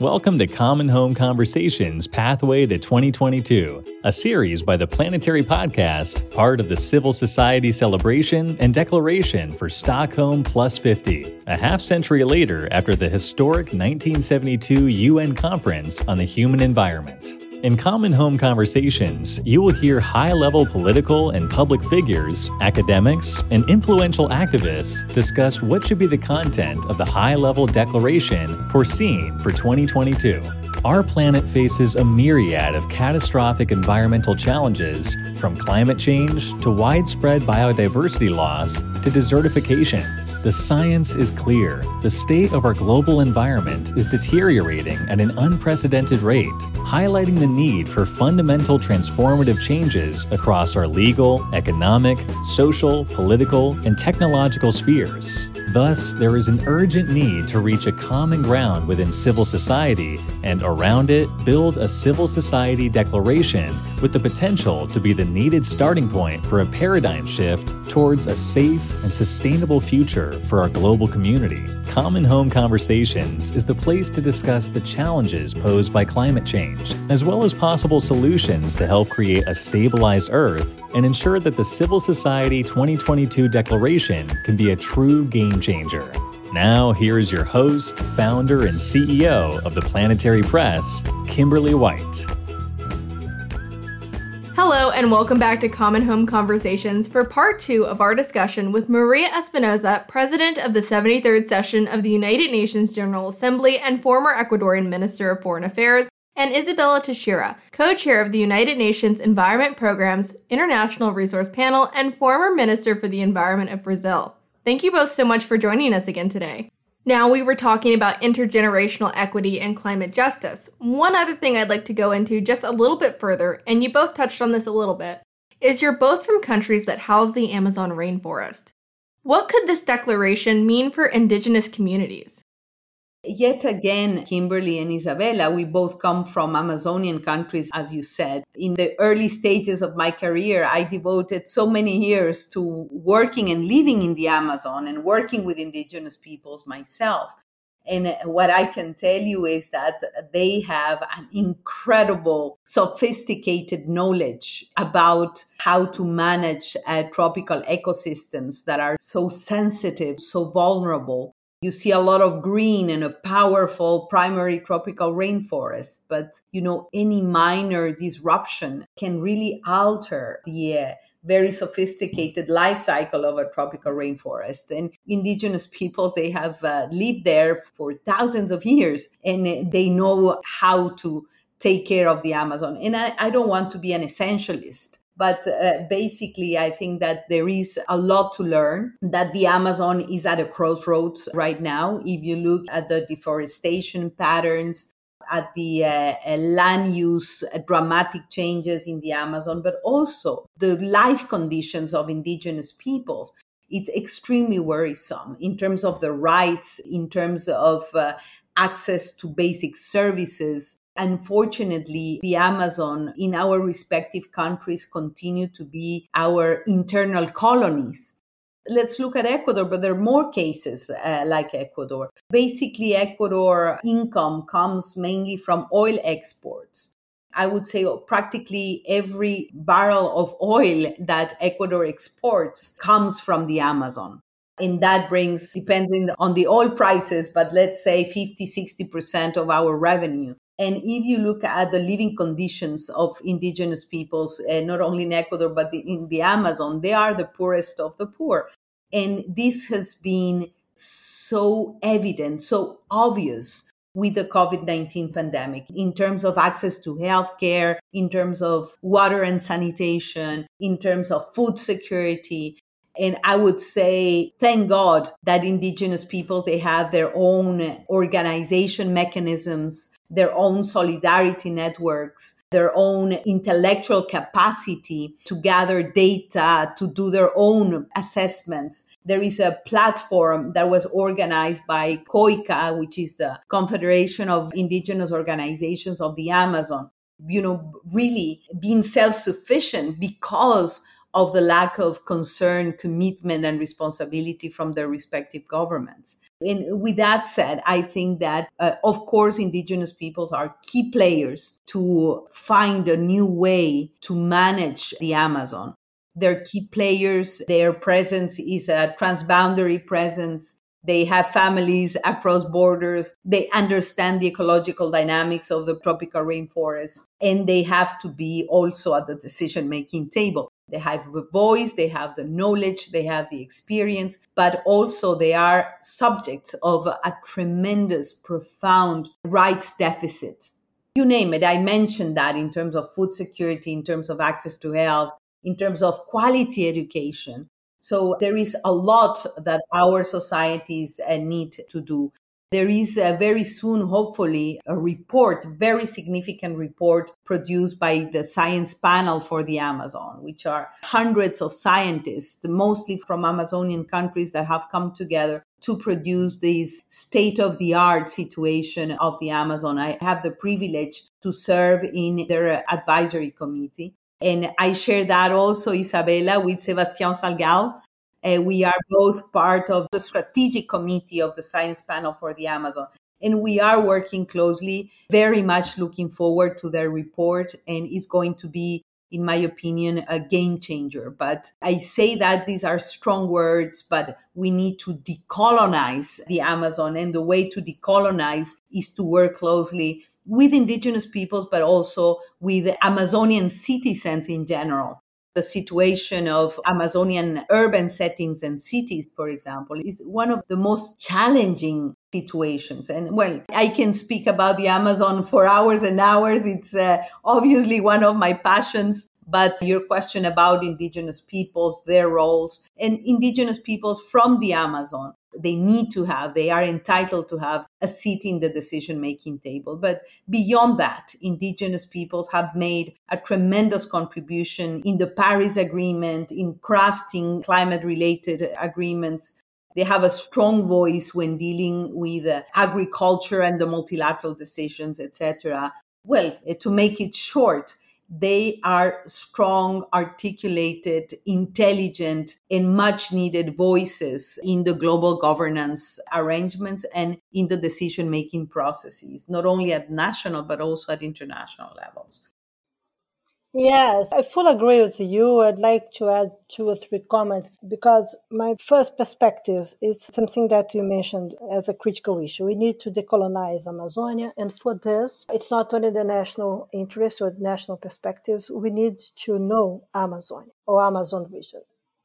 Welcome to Common Home Conversations Pathway to 2022, a series by the Planetary Podcast, part of the Civil Society Celebration and Declaration for Stockholm Plus 50, a half century later after the historic 1972 UN Conference on the Human Environment. In Common Home Conversations, you will hear high level political and public figures, academics, and influential activists discuss what should be the content of the high level declaration foreseen for 2022. Our planet faces a myriad of catastrophic environmental challenges, from climate change to widespread biodiversity loss to desertification. The science is clear. The state of our global environment is deteriorating at an unprecedented rate, highlighting the need for fundamental transformative changes across our legal, economic, social, political, and technological spheres. Thus, there is an urgent need to reach a common ground within civil society and around it build a civil society declaration with the potential to be the needed starting point for a paradigm shift towards a safe and sustainable future for our global community. Common Home Conversations is the place to discuss the challenges posed by climate change, as well as possible solutions to help create a stabilized Earth and ensure that the Civil Society 2022 Declaration can be a true game changer. Now, here is your host, founder, and CEO of the Planetary Press, Kimberly White. And welcome back to Common Home Conversations for part two of our discussion with Maria Espinosa, President of the 73rd Session of the United Nations General Assembly and former Ecuadorian Minister of Foreign Affairs, and Izabella Teixeira, co chair of the United Nations Environment Program's International Resource Panel and former Minister for the Environment of Brazil. Thank you both so much for joining us again today. Now, we were talking about intergenerational equity and climate justice. One other thing I'd like to go into just a little bit further, and you both touched on this a little bit, is you're both from countries that house the Amazon rainforest. What could this declaration mean for indigenous communities? Yet again, Kimberly and Izabella, we both come from Amazonian countries, as you said. In the early stages of my career, I devoted so many years to working and living in the Amazon and working with indigenous peoples myself. And what I can tell you is that they have an incredible, sophisticated knowledge about how to manage uh, tropical ecosystems that are so sensitive, so vulnerable you see a lot of green and a powerful primary tropical rainforest but you know any minor disruption can really alter the uh, very sophisticated life cycle of a tropical rainforest. And indigenous peoples they have uh, lived there for thousands of years and they know how to take care of the amazon. And i, I don't want to be an essentialist but uh, basically, I think that there is a lot to learn, that the Amazon is at a crossroads right now. If you look at the deforestation patterns, at the uh, uh land use uh, dramatic changes in the Amazon, but also the life conditions of indigenous peoples. It's extremely worrisome in terms of the rights, in terms of uh, access to basic services, Unfortunately, the Amazon in our respective countries continue to be our internal colonies. Let's look at Ecuador, but there are more cases uh, like Ecuador. Basically, Ecuador income comes mainly from oil exports. I would say practically every barrel of oil that Ecuador exports comes from the Amazon. And that brings, depending on the oil prices, but let's say 50, 60% of our revenue. And if you look at the living conditions of indigenous peoples, uh, not only in Ecuador, but the, in the Amazon, they are the poorest of the poor. And this has been so evident, so obvious with the COVID 19 pandemic in terms of access to healthcare, in terms of water and sanitation, in terms of food security. And I would say, thank God that indigenous peoples, they have their own organization mechanisms their own solidarity networks, their own intellectual capacity to gather data, to do their own assessments. There is a platform that was organized by COICA, which is the Confederation of Indigenous Organizations of the Amazon, you know, really being self sufficient because of the lack of concern, commitment, and responsibility from their respective governments. And with that said, I think that, uh, of course, indigenous peoples are key players to find a new way to manage the Amazon. They're key players. Their presence is a transboundary presence. They have families across borders. They understand the ecological dynamics of the tropical rainforest. And they have to be also at the decision making table. They have the voice, they have the knowledge, they have the experience, but also they are subjects of a tremendous, profound rights deficit. You name it. I mentioned that in terms of food security, in terms of access to health, in terms of quality education. So there is a lot that our societies uh, need to do. There is very soon, hopefully, a report, very significant report produced by the Science Panel for the Amazon, which are hundreds of scientists, mostly from Amazonian countries that have come together to produce this state of the art situation of the Amazon. I have the privilege to serve in their advisory committee. And I share that also, Izabella, with Sebastián Salgado, uh, we are both part of the strategic committee of the Science Panel for the Amazon. And we are working closely, very much looking forward to their report. And it's going to be, in my opinion, a game changer. But I say that these are strong words, but we need to decolonize the Amazon. And the way to decolonize is to work closely with indigenous peoples, but also with Amazonian citizens in general the situation of Amazonian urban settings and cities, for example, is one of the most challenging situations. And well, I can speak about the Amazon for hours and hours. It's uh, obviously one of my passions. But your question about indigenous peoples, their roles, and indigenous peoples from the Amazon they need to have, they are entitled to have a seat in the decision making table. But beyond that, indigenous peoples have made a tremendous contribution in the Paris Agreement, in crafting climate related agreements. They have a strong voice when dealing with uh, agriculture and the multilateral decisions, etc. Well, to make it short, they are strong, articulated, intelligent, and much needed voices in the global governance arrangements and in the decision making processes, not only at national, but also at international levels. Yes, I fully agree with you. I'd like to add two or three comments because my first perspective is something that you mentioned as a critical issue. We need to decolonize Amazonia. And for this, it's not only the national interest or national perspectives. We need to know Amazonia or Amazon region.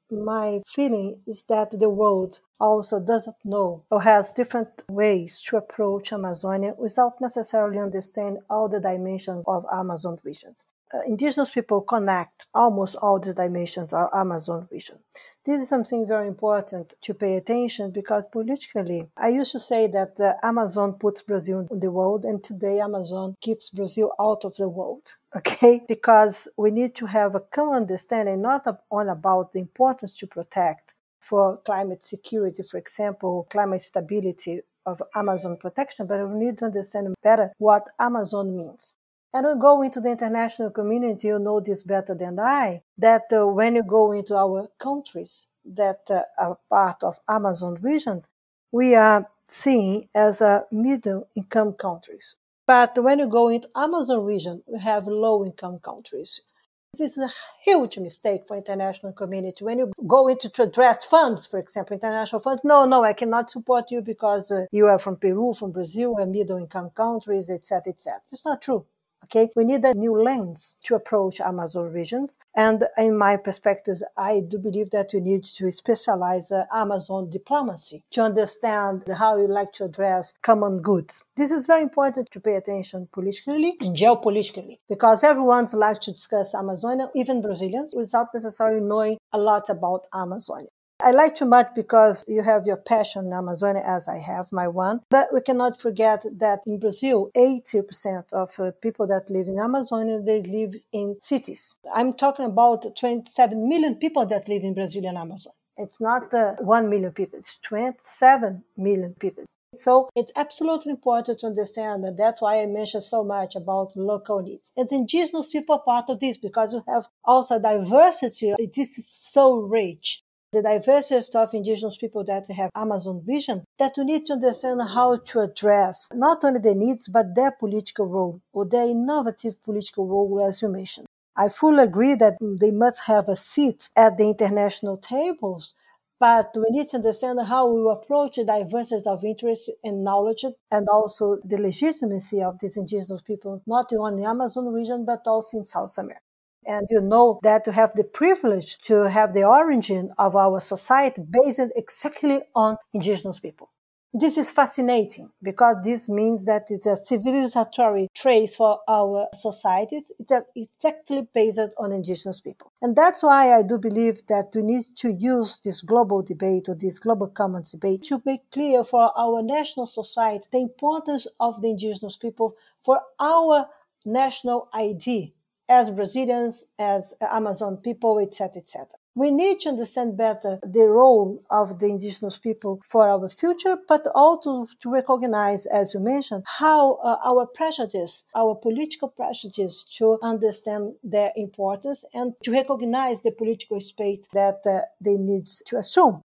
My feeling is that the world also doesn't know or has different ways to approach Amazonia without necessarily understanding all the dimensions of Amazon regions uh, indigenous people connect almost all these dimensions of Amazon region. This is something very important to pay attention because politically, I used to say that uh, Amazon puts Brazil in the world and today Amazon keeps Brazil out of the world. Okay. Because we need to have a common understanding, not only about the importance to protect for climate security, for example, climate stability of Amazon protection, but we need to understand better what Amazon means. And we go into the international community, you know this better than I, that uh, when you go into our countries that uh, are part of Amazon regions, we are seen as a middle income countries. But when you go into Amazon region, we have low income countries. This is a huge mistake for international community. When you go into to address funds, for example, international funds, no, no, I cannot support you because uh, you are from Peru, from Brazil, and middle income countries, etc., etc. It's not true. Okay, we need a new lens to approach Amazon regions. And in my perspective, I do believe that we need to specialize uh, Amazon diplomacy to understand how you like to address common goods. This is very important to pay attention politically and geopolitically because everyone's like to discuss Amazonia, even Brazilians, without necessarily knowing a lot about Amazonia. I like too much because you have your passion in Amazonia, as I have my one. But we cannot forget that in Brazil, 80% of uh, people that live in Amazonia, they live in cities. I'm talking about 27 million people that live in Brazilian Amazon. It's not uh, 1 million people, it's 27 million people. So it's absolutely important to understand that that's why I mentioned so much about local needs. And indigenous people are part of this because you have also diversity. This is so rich the diversity of indigenous people that have Amazon vision, that we need to understand how to address not only the needs, but their political role or their innovative political role, as you mentioned. I fully agree that they must have a seat at the international tables, but we need to understand how we approach the diversity of interests and knowledge and also the legitimacy of these indigenous people, not only in the Amazon region, but also in South America. And you know that to have the privilege to have the origin of our society based exactly on indigenous people. This is fascinating because this means that it's a civilizatory trace for our societies. It's exactly based on indigenous people. And that's why I do believe that we need to use this global debate or this global commons debate to make clear for our national society the importance of the indigenous people for our national ID as Brazilians, as Amazon people, etc., etc. We need to understand better the role of the indigenous people for our future, but also to recognize, as you mentioned, how uh, our prejudice, our political prejudice, to understand their importance and to recognize the political space that uh, they need to assume.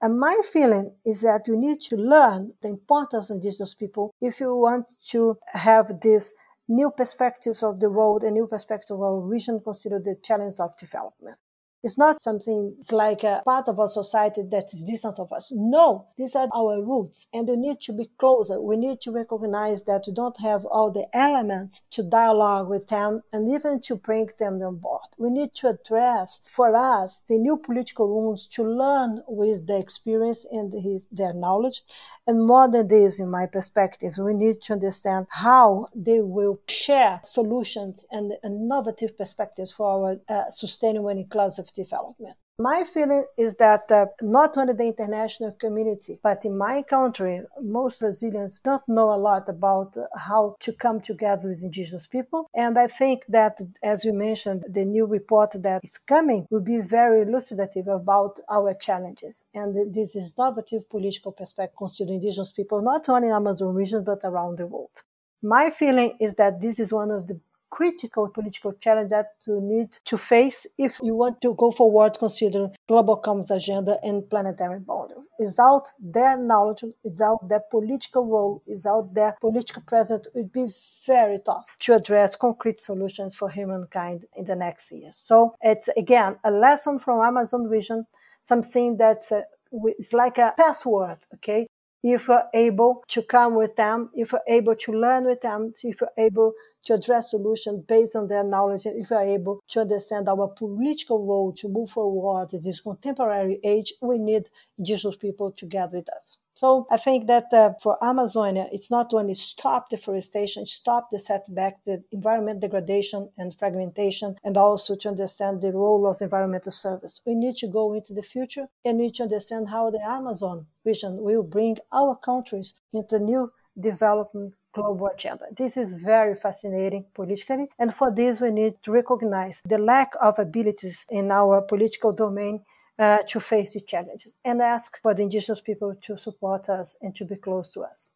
And my feeling is that we need to learn the importance of indigenous people if you want to have this new perspectives of the world and new perspectives of our region consider the challenge of development. It's not something it's like a part of our society that is distant of us. No, these are our roots and we need to be closer. We need to recognize that we don't have all the elements to dialogue with them and even to bring them on board. We need to address for us the new political rules to learn with the experience and his, their knowledge. And more than this, in my perspective, we need to understand how they will share solutions and innovative perspectives for our uh, sustainable and inclusive development. My feeling is that uh, not only the international community, but in my country, most Brazilians don't know a lot about how to come together with indigenous people. And I think that, as you mentioned, the new report that is coming will be very elucidative about our challenges. And this is innovative political perspective considering indigenous people, not only in Amazon region, but around the world. My feeling is that this is one of the critical political challenge that you need to face if you want to go forward considering global commons agenda and planetary boundary. Without their knowledge, without their political role, without their political presence, it would be very tough to address concrete solutions for humankind in the next years. So it's again a lesson from Amazon Vision, something that's uh, it's like a password, okay? If you're able to come with them, if you're able to learn with them, if you're able to address solutions based on their knowledge, and if you're able to understand our political role to move forward in this contemporary age, we need indigenous people to together with us. So I think that uh, for Amazonia, it's not only stop deforestation, stop the setback, the environment degradation and fragmentation, and also to understand the role of environmental service. We need to go into the future and need to understand how the Amazon vision will bring our countries into new development global agenda. This is very fascinating politically. And for this, we need to recognize the lack of abilities in our political domain uh, to face the challenges and ask for the indigenous people to support us and to be close to us.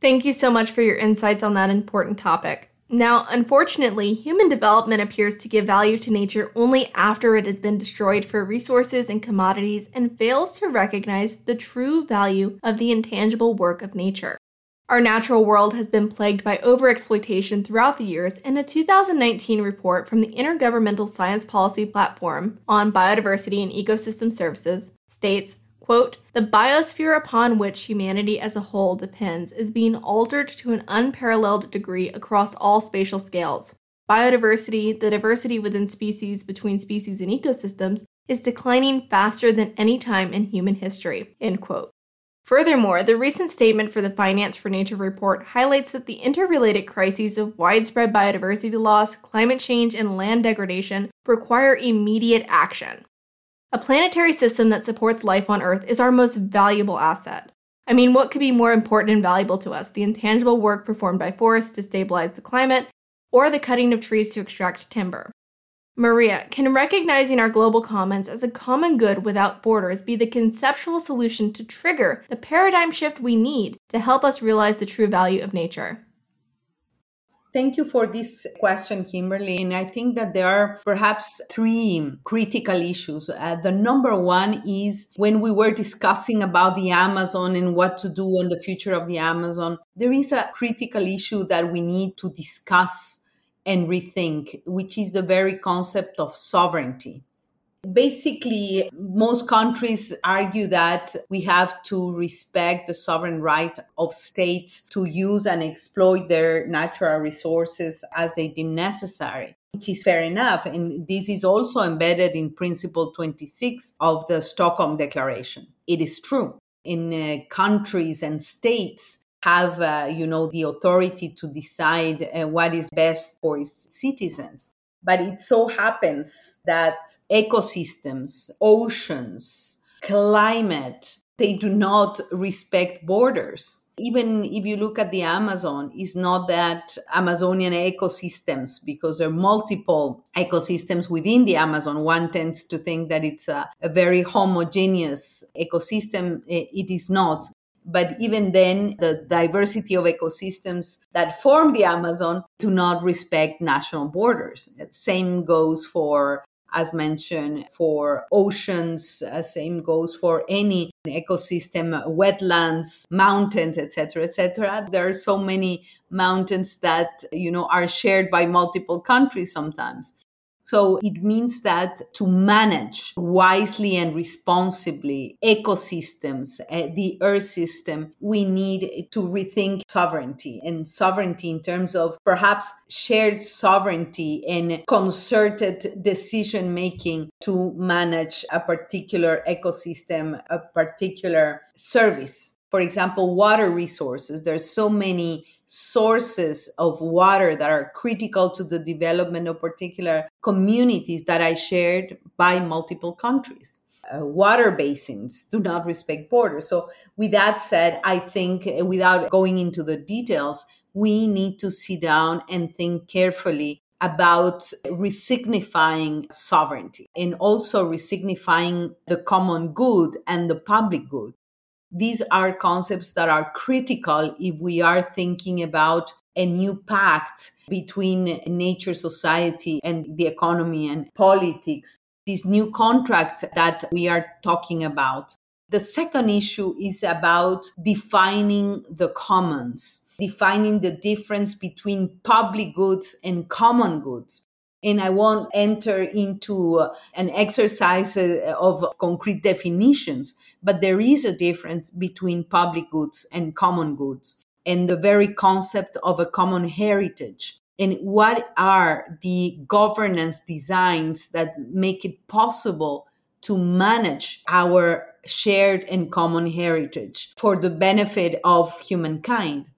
Thank you so much for your insights on that important topic. Now, unfortunately, human development appears to give value to nature only after it has been destroyed for resources and commodities and fails to recognize the true value of the intangible work of nature. Our natural world has been plagued by overexploitation throughout the years, and a 2019 report from the Intergovernmental Science Policy Platform on Biodiversity and Ecosystem Services states, quote, "The biosphere upon which humanity as a whole depends is being altered to an unparalleled degree across all spatial scales. Biodiversity, the diversity within species, between species and ecosystems, is declining faster than any time in human history." End quote. Furthermore, the recent statement for the Finance for Nature report highlights that the interrelated crises of widespread biodiversity loss, climate change, and land degradation require immediate action. A planetary system that supports life on Earth is our most valuable asset. I mean, what could be more important and valuable to us? The intangible work performed by forests to stabilize the climate, or the cutting of trees to extract timber? Maria, can recognizing our global commons as a common good without borders be the conceptual solution to trigger the paradigm shift we need to help us realize the true value of nature? Thank you for this question, Kimberly. And I think that there are perhaps three critical issues. Uh, the number one is when we were discussing about the Amazon and what to do in the future of the Amazon, there is a critical issue that we need to discuss and rethink, which is the very concept of sovereignty. Basically, most countries argue that we have to respect the sovereign right of states to use and exploit their natural resources as they deem necessary, which is fair enough. And this is also embedded in Principle 26 of the Stockholm Declaration. It is true. In uh, countries and states, have uh, you know the authority to decide uh, what is best for its citizens but it so happens that ecosystems oceans climate they do not respect borders. Even if you look at the amazon it's not that amazonian ecosystems because there are multiple ecosystems within the amazon. One tends to think that it's a, a very homogeneous ecosystem. It is not but even then, the diversity of ecosystems that form the Amazon do not respect national borders. Same goes for as mentioned, for oceans, uh, same goes for any ecosystem, wetlands, mountains, etc., etc. There are so many mountains that you know are shared by multiple countries sometimes. So it means that to manage wisely and responsibly ecosystems, uh, the earth system, we need to rethink sovereignty and sovereignty in terms of perhaps shared sovereignty and concerted decision making to manage a particular ecosystem, a particular service. For example, water resources. There's so many sources of water that are critical to the development of particular communities that I shared by multiple countries. Uh, water basins do not respect borders. So, with that said, I think uh, without going into the details, we need to sit down and think carefully about resignifying sovereignty and also resignifying the common good and the public good these are concepts that are critical if we are thinking about a new pact between nature, society, and the economy and politics. This new contract that we are talking about. The second issue is about defining the commons, defining the difference between public goods and common goods. And I won't enter into an exercise uh, of concrete definitions but there is a difference between public goods and common goods and the very concept of a common heritage. And what are the governance designs that make it possible to manage our shared and common heritage for the benefit of humankind?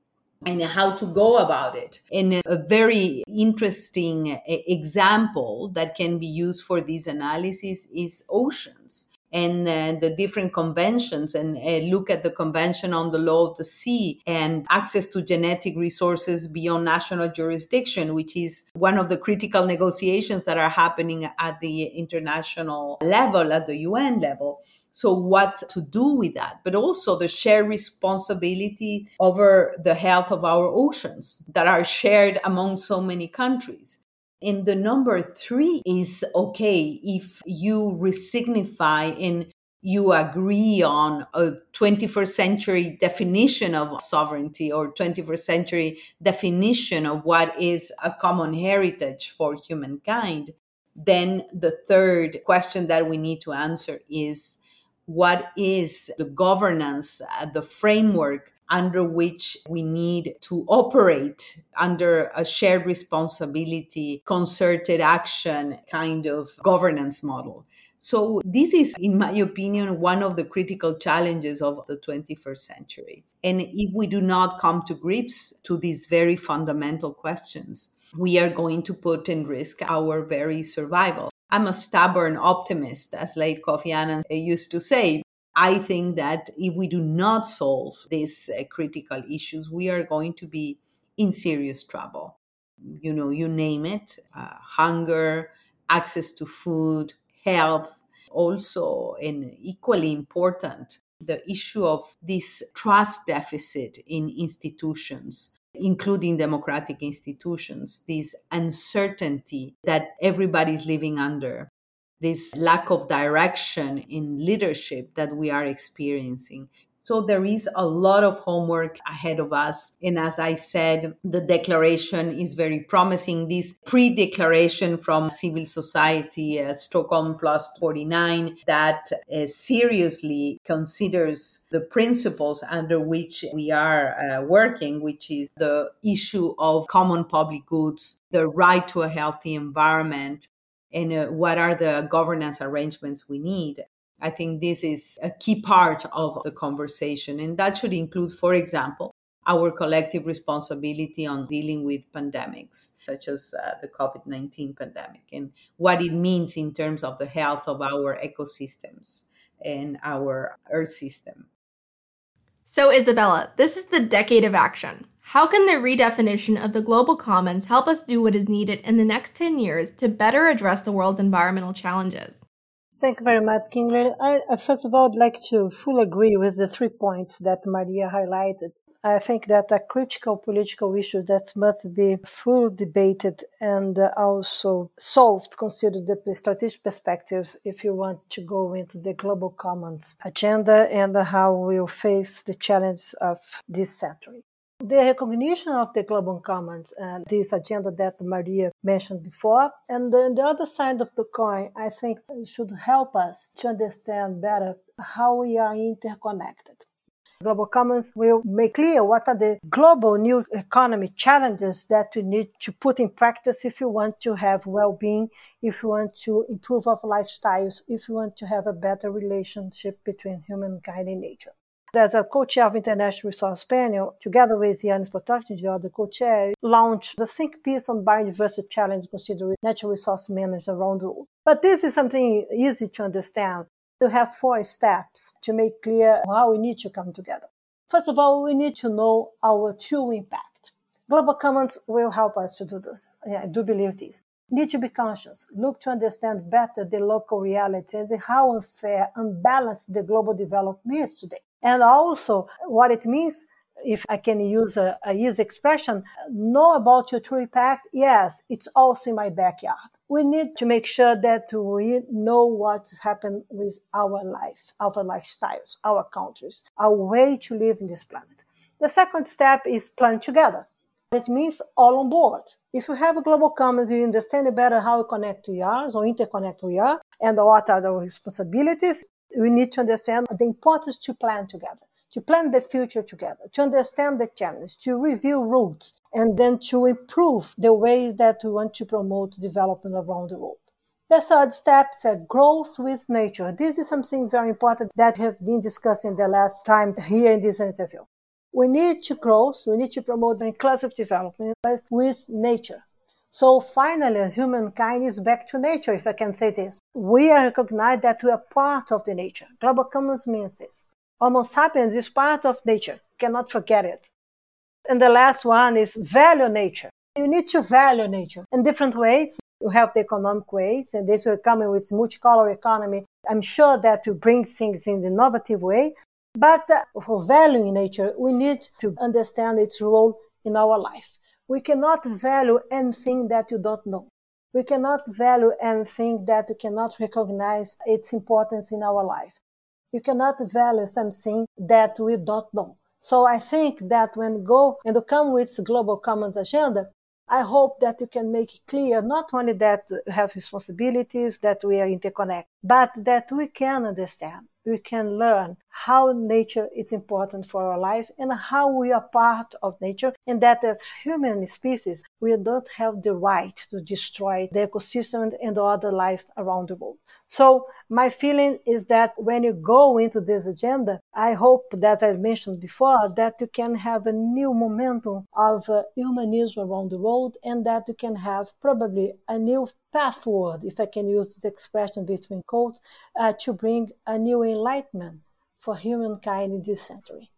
and how to go about it. And a very interesting example that can be used for this analysis is oceans and uh, the different conventions and uh, look at the convention on the law of the sea and access to genetic resources beyond national jurisdiction which is one of the critical negotiations that are happening at the international level at the UN level. So what to do with that? But also the shared responsibility over the health of our oceans that are shared among so many countries and the number three is okay if you resignify and you agree on a 21st century definition of sovereignty or 21st century definition of what is a common heritage for humankind, then the third question that we need to answer is what is the governance, uh, the framework under which we need to operate under a shared responsibility, concerted action kind of governance model. So, this is, in my opinion, one of the critical challenges of the 21st century. And if we do not come to grips to these very fundamental questions, we are going to put in risk our very survival. I'm a stubborn optimist, as late Kofi Annan used to say, I think that if we do not solve these uh, critical issues, we are going to be in serious trouble. You know, you name it uh, hunger, access to food, health, also, and equally important, the issue of this trust deficit in institutions, including democratic institutions, this uncertainty that everybody's living under, this lack of direction in leadership that we are experiencing. So there is a lot of homework ahead of us. And as I said, the declaration is very promising. This pre declaration from civil society, uh, Stockholm Plus 49, that uh, seriously considers the principles under which we are uh, working, which is the issue of common public goods, the right to a healthy environment, and uh, what are the governance arrangements we need. I think this is a key part of the conversation. And that should include, for example, our collective responsibility on dealing with pandemics, such as uh, the COVID 19 pandemic, and what it means in terms of the health of our ecosystems and our Earth system. So, Izabella, this is the decade of action. How can the redefinition of the global commons help us do what is needed in the next 10 years to better address the world's environmental challenges? Thank you very much. I, I first of all I'd like to fully agree with the three points that Maria highlighted. I think that a critical political issue that must be fully debated and also solved, consider the strategic perspectives if you want to go into the global commons agenda and how we'll face the challenge of this century. The recognition of the global commons and this agenda that Maria mentioned before. And on the other side of the coin, I think it should help us to understand better how we are interconnected. Global Commons will make clear what are the global new economy challenges that we need to put in practice if you want to have well-being, if you want to improve our lifestyles, if you want to have a better relationship between humankind and nature. As a co-chair of International Resource Panel, together with Janez Potočnik, the other co-chair, launched the Think Piece on Biodiversity Challenge considering natural resource management around the world. But this is something easy to understand. You have four steps to make clear how we need to come together. First of all, we need to know our true impact. Global Commons will help us to do this. I do believe this. Need to be conscious, look to understand better the local realities and how unfair, unbalanced the global development is today. And also what it means, if I can use a, a easy expression, know about your true impact. Yes, it's also in my backyard. We need to make sure that we know what's happened with our life, our lifestyles, our countries, our way to live in this planet. The second step is plan together. It means all on board. If you have a global commons, you understand better how we connect we are, or interconnect we are, and what are the responsibilities we need to understand the importance to plan together, to plan the future together, to understand the challenge, to review routes, and then to improve the ways that we want to promote development around the world. The third step is growth with nature. This is something very important that we have been discussing the last time here in this interview. We need to grow, so we need to promote inclusive development with nature. So finally, humankind is back to nature, if I can say this. We are recognized that we are part of the nature. Global Commons means this. Homo sapiens is part of nature. Cannot forget it. And the last one is value nature. You need to value nature in different ways. You have the economic ways, and this will come in with multicolor economy. I'm sure that will bring things in an innovative way. But uh, for valuing nature, we need to understand its role in our life. We cannot value anything that you don't know. We cannot value anything that you cannot recognize its importance in our life. You cannot value something that we don't know. So I think that when go and come with global commons agenda, I hope that you can make clear not only that we have responsibilities, that we are interconnected, but that we can understand we can learn how nature is important for our life and how we are part of nature and that as human species we don't have the right to destroy the ecosystem and other lives around the world so my feeling is that when you go into this agenda, I hope that I mentioned before that you can have a new momentum of uh, humanism around the world and that you can have probably a new path forward, if I can use this expression between quotes, uh, to bring a new enlightenment for humankind in this century.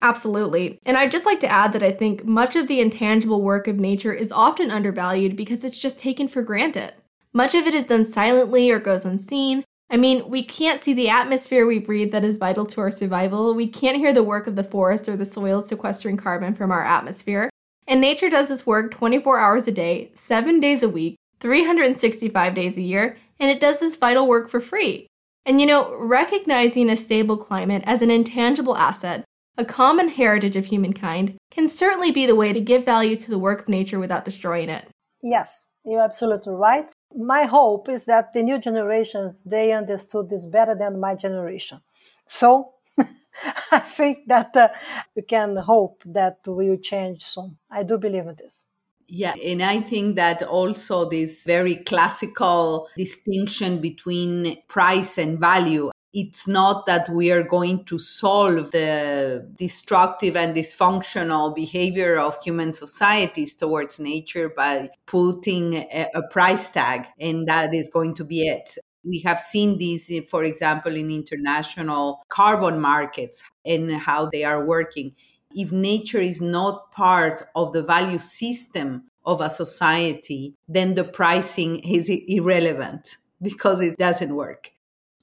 Absolutely. And I'd just like to add that I think much of the intangible work of nature is often undervalued because it's just taken for granted. Much of it is done silently or goes unseen. I mean, we can't see the atmosphere we breathe that is vital to our survival. We can't hear the work of the forest or the soil sequestering carbon from our atmosphere. And nature does this work 24 hours a day, 7 days a week, 365 days a year, and it does this vital work for free. And you know, recognizing a stable climate as an intangible asset, a common heritage of humankind, can certainly be the way to give value to the work of nature without destroying it. Yes, you're absolutely right. My hope is that the new generations they understood this better than my generation. So I think that uh, we can hope that we will change soon. I do believe in this. Yeah, and I think that also this very classical distinction between price and value. It's not that we are going to solve the destructive and dysfunctional behavior of human societies towards nature by putting a, a price tag, and that is going to be it. We have seen these, for example, in international carbon markets and how they are working if nature is not part of the value system of a society, then the pricing is irrelevant because it doesn't work.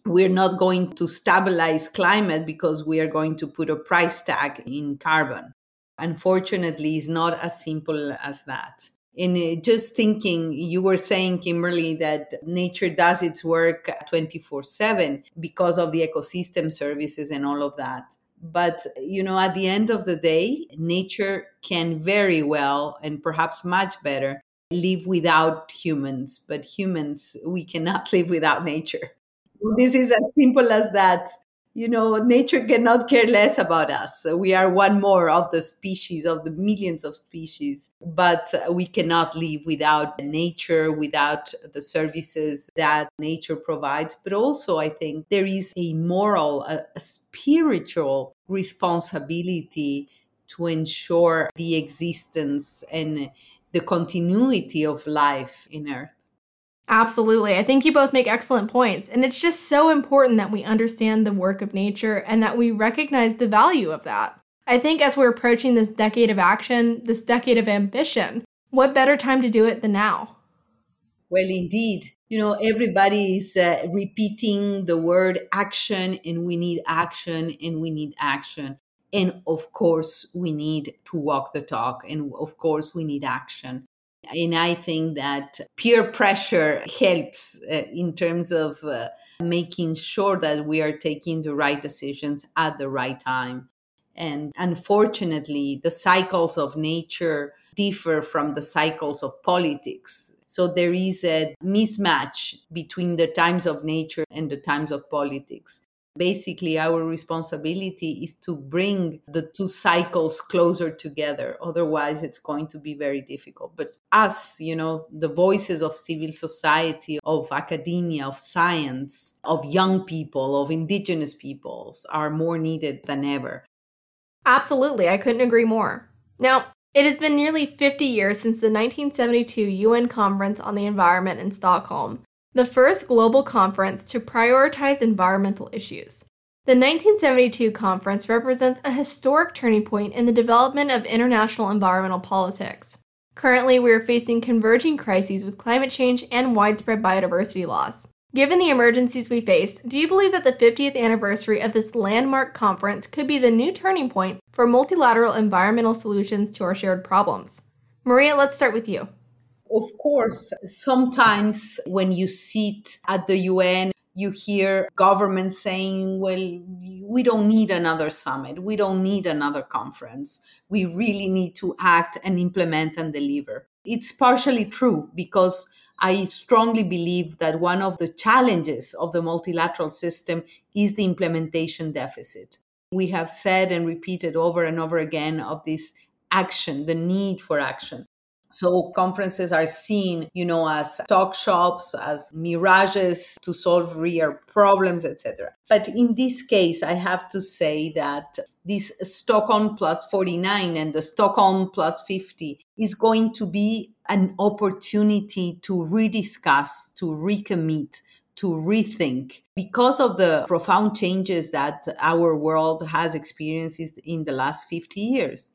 We're not going to stabilize climate because we are going to put a price tag in carbon. Unfortunately, it's not as simple as that. And uh, just thinking, you were saying, Kimberly, that nature does its work 24 7 because of the ecosystem services and all of that. But, you know, at the end of the day, nature can very well and perhaps much better live without humans. But humans, we cannot live without nature. This is as simple as that you know, nature cannot care less about us. We are one more of the species, of the millions of species, but we cannot live without nature, without the services that nature provides. But also, I think there is a moral, a, a spiritual responsibility to ensure the existence and the continuity of life in Earth. Absolutely. I think you both make excellent points. And it's just so important that we understand the work of nature and that we recognize the value of that. I think as we're approaching this decade of action, this decade of ambition, what better time to do it than now? Well, indeed. You know, everybody is uh, repeating the word action, and we need action, and we need action. And of course, we need to walk the talk, and of course, we need action. And I think that peer pressure helps uh, in terms of uh, making sure that we are taking the right decisions at the right time. And unfortunately, the cycles of nature differ from the cycles of politics. So there is a mismatch between the times of nature and the times of politics basically our responsibility is to bring the two cycles closer together. Otherwise it's going to be very difficult. But us you know the voices of civil society of academia of science of young people of indigenous peoples are more needed than ever. Absolutely. I couldn't agree more. Now it has been nearly 50 years since the 1972 UN Conference on the Environment in Stockholm, the first global conference to prioritize environmental issues. The 1972 conference represents a historic turning point in the development of international environmental politics. Currently, we are facing converging crises with climate change and widespread biodiversity loss. Given the emergencies we face, do you believe that the 50th anniversary of this landmark conference could be the new turning point for multilateral environmental solutions to our shared problems? Maria, let's start with you. Of course, sometimes when you sit at the UN, you hear governments saying, well, we don't need another summit. We don't need another conference. We really need to act and implement and deliver. It's partially true because I strongly believe that one of the challenges of the multilateral system is the implementation deficit. We have said and repeated over and over again of this action, the need for action. So conferences are seen, you know, as talk shops, as mirages to solve real problems, etc. But in this case, I have to say that this Stockholm plus 49 and the Stockholm plus 50 is going to be an opportunity to rediscuss, to recommit, to rethink because of the profound changes that our world has experienced in the last 50 years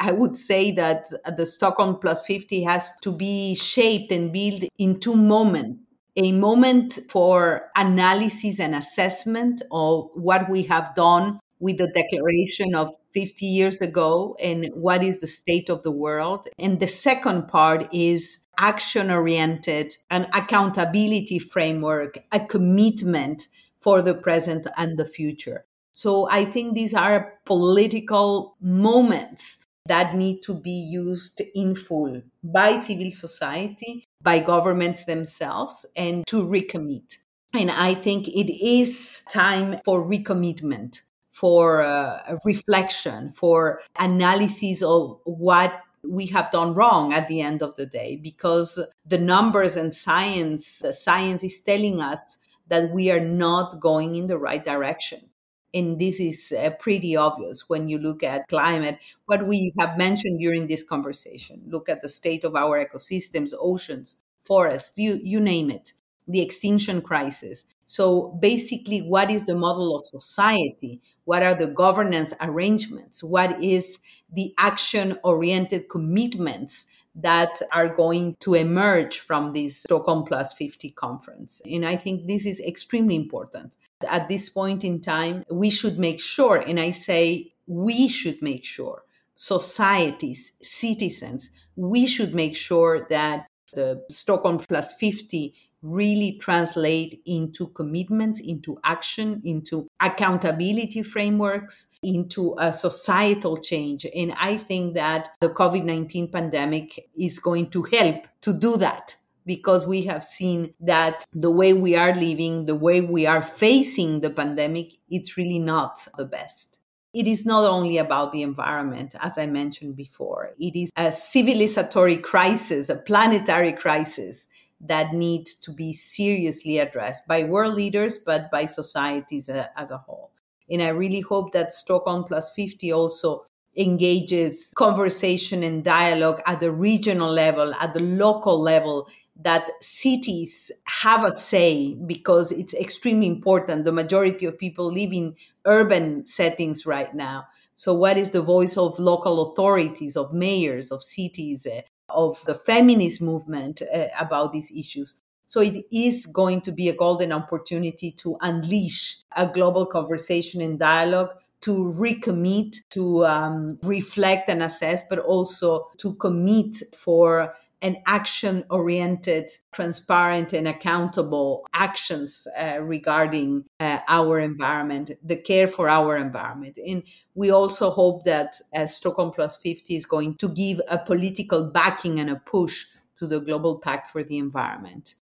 I would say that the Stockholm Plus 50 has to be shaped and built in two moments. A moment for analysis and assessment of what we have done with the declaration of 50 years ago and what is the state of the world. And the second part is action oriented and accountability framework, a commitment for the present and the future. So I think these are political moments that need to be used in full by civil society, by governments themselves, and to recommit. And I think it is time for recommitment, for uh, reflection, for analysis of what we have done wrong at the end of the day, because the numbers and science, science is telling us that we are not going in the right direction. And this is uh, pretty obvious when you look at climate, what we have mentioned during this conversation. Look at the state of our ecosystems, oceans, forests, you, you name it, the extinction crisis. So, basically, what is the model of society? What are the governance arrangements? What is the action oriented commitments that are going to emerge from this Stockholm Plus 50 conference. And I think this is extremely important. At this point in time, we should make sure, and I say we should make sure, societies, citizens, we should make sure that the Stockholm Plus 50 really translate into commitments, into action, into accountability frameworks, into a societal change. And I think that the COVID 19 pandemic is going to help to do that because we have seen that the way we are living, the way we are facing the pandemic, it's really not the best. It is not only about the environment, as I mentioned before. It is a civilizatory crisis, a planetary crisis that needs to be seriously addressed by world leaders, but by societies uh, as a whole. And I really hope that Stockholm Plus 50 also engages conversation and dialogue at the regional level, at the local level, that cities have a say because it's extremely important. The majority of people live in urban settings right now. So, what is the voice of local authorities, of mayors, of cities, uh, of the feminist movement uh, about these issues. So it is going to be a golden opportunity to unleash a global conversation and dialogue to recommit, to um, reflect and assess, but also to commit for and action oriented, transparent, and accountable actions uh, regarding uh, our environment, the care for our environment. And we also hope that uh, Stockholm Plus 50 is going to give a political backing and a push to the Global Pact for the Environment.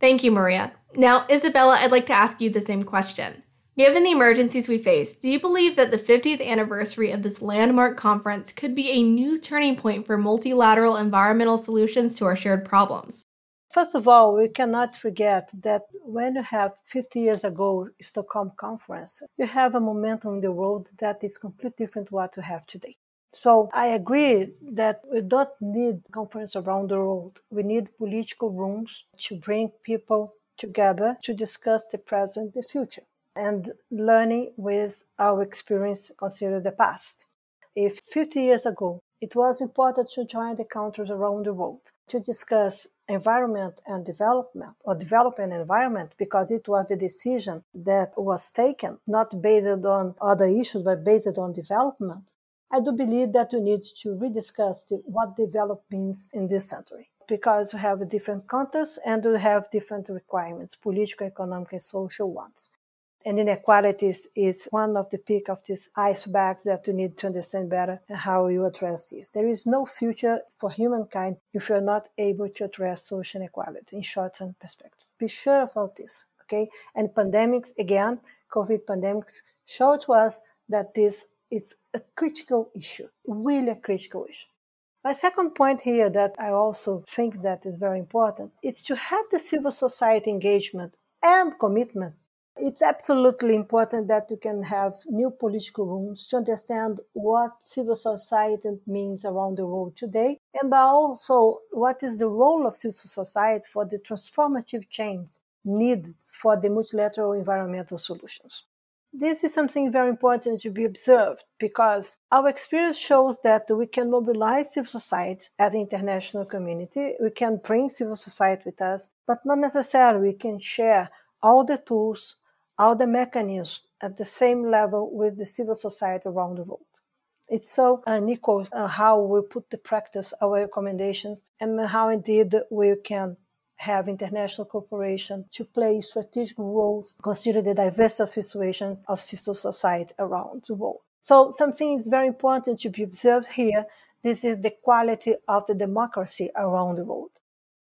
Thank you, Maria. Now, Izabella, I'd like to ask you the same question. Given the emergencies we face, do you believe that the 50th anniversary of this landmark conference could be a new turning point for multilateral environmental solutions to our shared problems? First of all, we cannot forget that when you have 50 years ago Stockholm conference, you have a momentum in the world that is completely different what you have today. So I agree that we don't need conference around the world. We need political rooms to bring people together to discuss the present, the future and learning with our experience consider the past. If 50 years ago it was important to join the countries around the world to discuss environment and development or development environment because it was the decision that was taken, not based on other issues, but based on development. I do believe that we need to rediscuss what development means in this century because we have different contexts and we have different requirements, political, economic, and social ones. And inequalities is one of the peak of these icebergs that you need to understand better and how you address this. There is no future for humankind if you're not able to address social inequality in short-term perspective. Be sure about this, okay? And pandemics, again, COVID pandemics show to us that this is a critical issue, really a critical issue. My second point here that I also think that is very important is to have the civil society engagement and commitment it's absolutely important that you can have new political rooms to understand what civil society means around the world today, and also what is the role of civil society for the transformative change needed for the multilateral environmental solutions. This is something very important to be observed because our experience shows that we can mobilize civil society at the international community. We can bring civil society with us, but not necessarily we can share all the tools, all the mechanisms at the same level with the civil society around the world. It's so unequal uh, how we put to practice our recommendations and how indeed we can have international cooperation to play strategic roles, consider the diverse situations of civil society around the world. So something is very important to be observed here. This is the quality of the democracy around the world.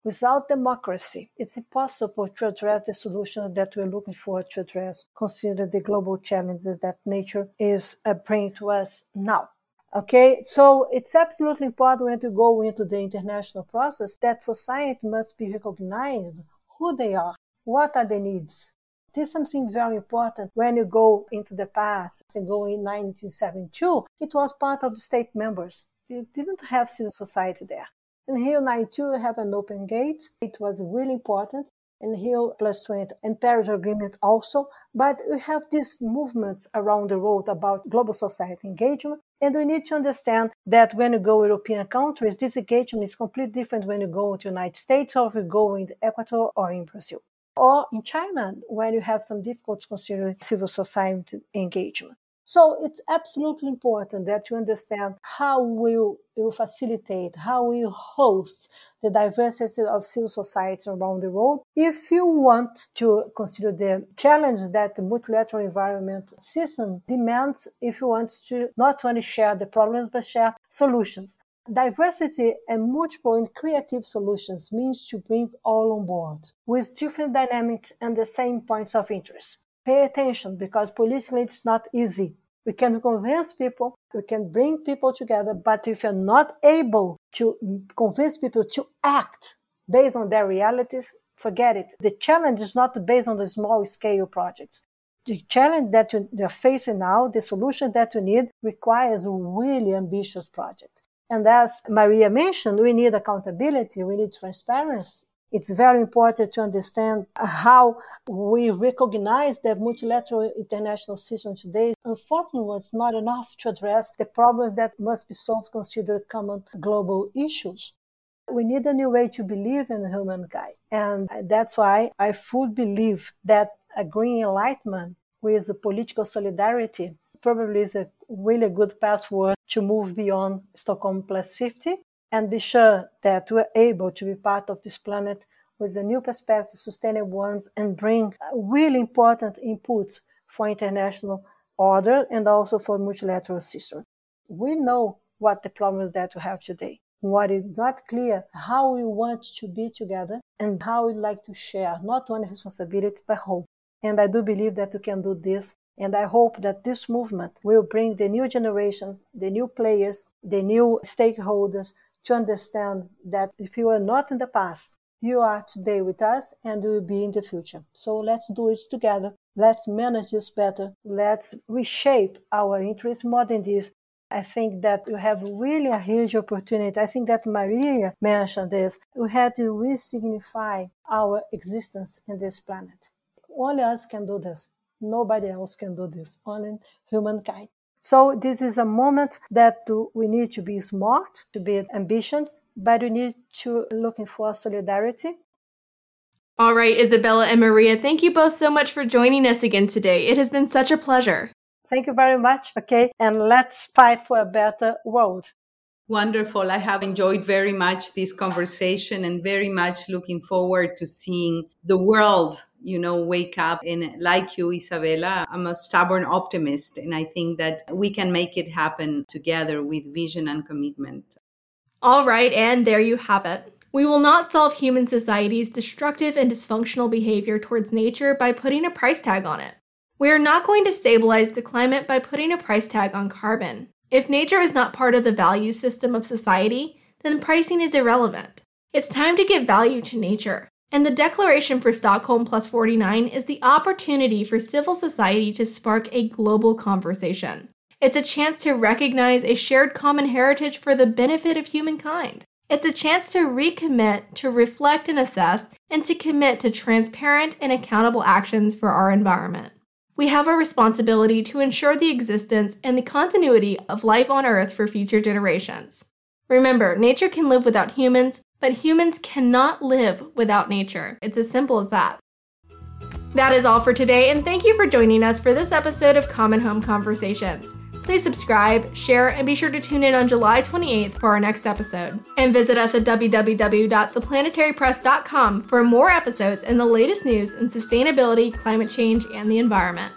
Without democracy, it's impossible to address the solutions that we're looking for to address, consider the global challenges that nature is uh, bringing to us now. Okay, so it's absolutely important when to go into the international process that society must be recognized who they are, what are the needs. This is something very important when you go into the past and go in 1972. It was part of the state members. You didn't have civil society there. In Rio 92, you have an open gate. It was really important. In Rio plus 20 and Paris Agreement also. But we have these movements around the world about global society engagement and we need to understand that when you go European countries, this engagement is completely different when you go to United States or if you go in Ecuador or in Brazil. Or in China, when you have some difficulties considering civil society engagement. So it's absolutely important that you understand how will you facilitate, how will you host the diversity of civil society around the world. If you want to consider the challenge that the multilateral environment system demands, if you want to not only share the problems, but share solutions. Diversity and multiple and creative solutions means to bring all on board with different dynamics and the same points of interest. Pay attention because politically it's not easy. We can convince people, we can bring people together, but if you're not able to convince people to act based on their realities, forget it. The challenge is not based on the small scale projects. The challenge that you're facing now, the solution that you need requires really ambitious projects. And as Maria mentioned, we need accountability, we need transparency, it's very important to understand how we recognize the multilateral international system today. Unfortunately, it's not enough to address the problems that must be solved considered common global issues. We need a new way to believe in humankind. And that's why I fully believe that a green enlightenment with political solidarity probably is a really good password to move beyond Stockholm plus 50 and be sure that we're able to be part of this planet with a new perspective, sustainable ones, and bring uh, really important inputs for international order and also for multilateral system. We know what the problems that we have today. What is not clear, how we want to be together and how we like to share not only responsibility but hope. And I do believe that we can do this. And I hope that this movement will bring the new generations, the new players, the new stakeholders to understand that if you are not in the past, you are today with us and will be in the future. So let's do it together. Let's manage this better. Let's reshape our interests more than this. I think that you have really a huge opportunity. I think that Maria mentioned this. We had to re-signify our existence in this planet. Only us can do this. Nobody else can do this. Only humankind. So this is a moment that we need to be smart, to be ambitious, but we need to looking for solidarity. All right, Izabella and Maria, thank you both so much for joining us again today. It has been such a pleasure. Thank you very much, okay? And let's fight for a better world. Wonderful. I have enjoyed very much this conversation and very much looking forward to seeing the world, you know, wake up. And like you, Izabella, I'm a stubborn optimist. And I think that we can make it happen together with vision and commitment. All right. And there you have it. We will not solve human society's destructive and dysfunctional behavior towards nature by putting a price tag on it. We are not going to stabilize the climate by putting a price tag on carbon. If nature is not part of the value system of society, then pricing is irrelevant. It's time to give value to nature. And the Declaration for Stockholm Plus 49 is the opportunity for civil society to spark a global conversation. It's a chance to recognize a shared common heritage for the benefit of humankind. It's a chance to recommit, to reflect and assess, and to commit to transparent and accountable actions for our environment. We have a responsibility to ensure the existence and the continuity of life on Earth for future generations. Remember, nature can live without humans, but humans cannot live without nature. It's as simple as that. That is all for today, and thank you for joining us for this episode of Common Home Conversations. Please subscribe, share, and be sure to tune in on July 28th for our next episode. And visit us at www.theplanetarypress.com for more episodes and the latest news in sustainability, climate change, and the environment.